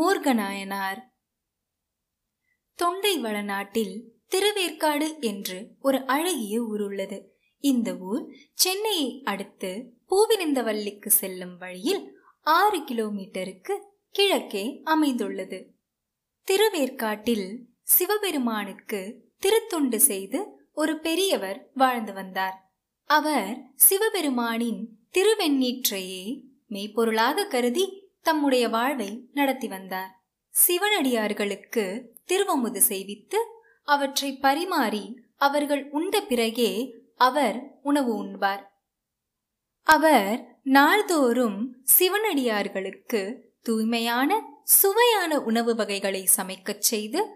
மூர்கநாயனார் தொண்டை வளநாட்டில் திருவேற்காடு என்று ஒரு அழகிய ஊர் உள்ளது. இந்த ஊர் சென்னையை அடுத்து பூவினிந்தவல்லிக்கு செல்லும் வழியில் ஆறு கிலோமீட்டருக்கு கிழக்கே அமைந்துள்ளது. திருவேற்காட்டில் சிவபெருமானுக்கு திருத்தொண்டு செய்து ஒரு பெரியவர் வாழ்ந்து வந்தார். அவர் சிவபெருமானின் திருவெண்ணீற்றையே மெய்ப்பொருளாக கருதி தம்முடைய வாழ்வை நடத்தி வந்தார். சிவனடியார்களுக்கு திருவமுது செய்வித்து அவற்றை பரிமாறி அவர்கள் உண்ட பிறகே அவர் உணவு உண்பார். அவர் நாள்தோறும் சிவனடியார்களுக்கு தூய்மையான சுவையான உணவு வகைகளை சமைக்கச் செய்து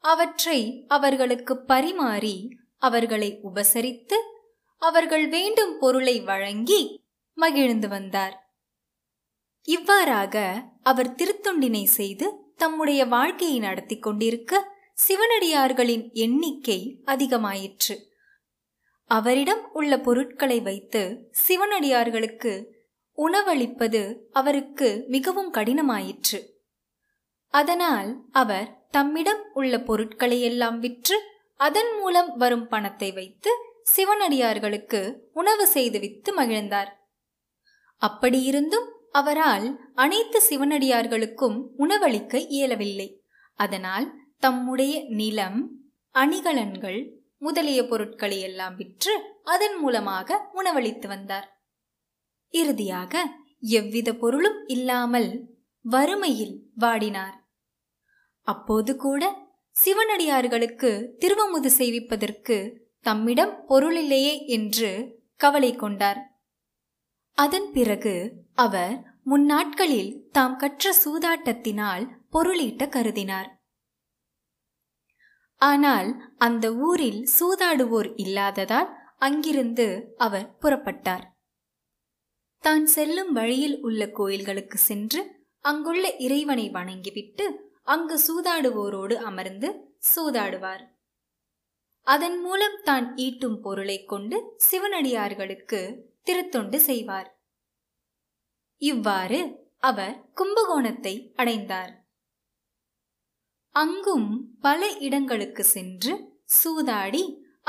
அவற்றை அவர்களுக்கு பரிமாறி அவர்களை உபசரித்து அவர்கள் வேண்டும் பொருளை வழங்கி மகிழ்ந்து வந்தார். இவ்வாறாக அவர் திருத்தொண்டினை செய்து தம்முடைய வாழ்க்கையை நடத்தி கொண்டிருக்க சிவனடியார்களின் எண்ணிக்கை அதிகமாயிற்று. அவரிடம் உள்ள பொருட்களை வைத்து சிவனடியார்களுக்கு உணவளிப்பது அவருக்கு மிகவும் கடினமாயிற்று. அதனால் அவர் தம்மிடம் உள்ள பொருட்களை எல்லாம் விற்று அதன் மூலம் வரும் பணத்தை வைத்து சிவனடியார்களுக்கு உணவு செய்து வித்து மகிழ்ந்தார். அப்படியிருந்தும் அவரால் அனைத்து சிவனடியார்களுக்கும் உணவளிக்க இயலவில்லை. அதனால் தம்முடைய நிலம் அணிகலன்கள் முதலிய பொருட்களை எல்லாம் விற்று அதன் மூலமாக உணவளித்து வந்தார். இறுதியாக எவ்வித பொருளும் இல்லாமல் வறுமையில் வாடினார். அப்போது கூட சிவனடியார்களுக்கு திருவமுது செய்விப்பதற்கு தம்மிடம் பொருளில்லையே என்று கவலை கொண்டார். அதன் பிறகு அவர் முன்னாட்களில் தாம் கற்ற சூதாட்டத்தினால் பொருளீட்ட கருதினார். ஆனால் அந்த ஊரில் சூதாடுவோர் இல்லாததால் அங்கிருந்து அவர் புறப்பட்டார். தான் செல்லும் வழியில் உள்ள கோயில்களுக்கு சென்று அங்குள்ள இறைவனை வணங்கிவிட்டு அங்கு சூதாடுவோரோடு அமர்ந்து சூதாடுவார். அதன் மூலம் தான் ஈட்டும் பொருளைக் கொண்டு சிவனடியார்களுக்கு திருத்தொண்டு செய்வார். இவ்வாறு அவர் கும்பகோணத்தை அடைந்தார். அங்கும் பல இடங்களுக்கு சென்று சூதாடி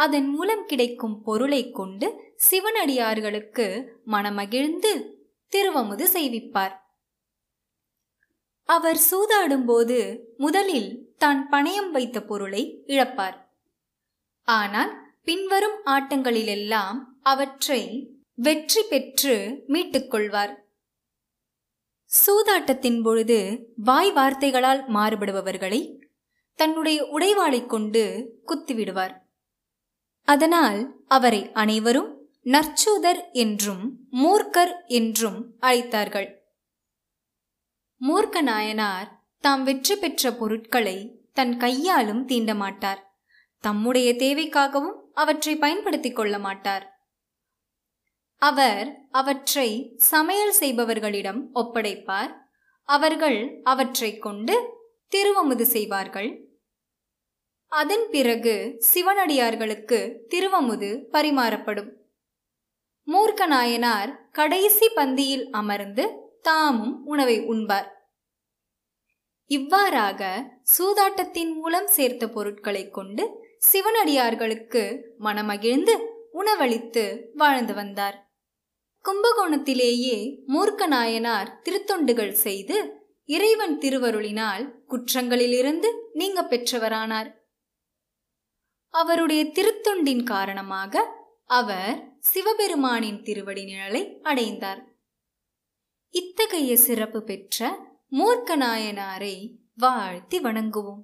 அதன் மூலம் கிடைக்கும் பொருளை கொண்டு சிவனடியார்களுக்கு மனமகிழ்ந்து திருவமுது செய்விப்பார். அவர் சூதாடும்போது முதலில் தான் பணயம் வைத்த பொருளை இழப்பார். ஆனால் பின்வரும் ஆட்டங்களிலெல்லாம் அவற்றை வெற்றி பெற்று மீட்டுக் கொள்வார் சூதாட்டத்தின் பொழுது வாய் வார்த்தைகளால் மாறுபடுபவர்களை தன்னுடைய உடைவாளைக் கொண்டு குத்திவிடுவார். அதனால் அவரை அனைவரும் நற்சூதர் என்றும் மூர்க்கர் என்றும் அழைத்தார்கள். மூர்க்க நாயனார் தாம் வெற்றி பெற்ற பொருட்களை தன் கையாலும் தீண்ட மாட்டார் தம்முடைய தேவைக்காகவும் அவற்றை பயன்படுத்திக் கொள்ள மாட்டார். அவர் அவற்றை சமையல் செய்பவர்களிடம் ஒப்படைப்பார். அவர்கள் அவற்றைக் கொண்டு திருவமுது செய்வார்கள். அதன் பிறகு சிவனடியார்களுக்கு திருவமுது பரிமாறப்படும். மூர்க்கநாயனார் கடைசி பந்தியில் அமர்ந்து தாமும் உணவை உண்பார். இவ்வாறாக சூதாட்டத்தின் மூலம் சேர்த்த பொருட்களைக் கொண்டு சிவனடியார்களுக்கு மனமகிழ்ந்து உணவளித்து வாழ்ந்து வந்தார். கும்பகோணத்திலேயே மூர்க்கநாயனார் திருத்தொண்டுகள் செய்து இறைவன் திருவருளினால் குற்றங்களிலிருந்து நீங்க பெற்றவரானார். அவருடைய திருத்தொண்டின் காரணமாக அவர் சிவபெருமானின் திருவடி நிழலை அடைந்தார். இத்தகைய சிறப்பு பெற்ற மூர்க்கநாயனாரை வாழ்த்தி வணங்குவோம்.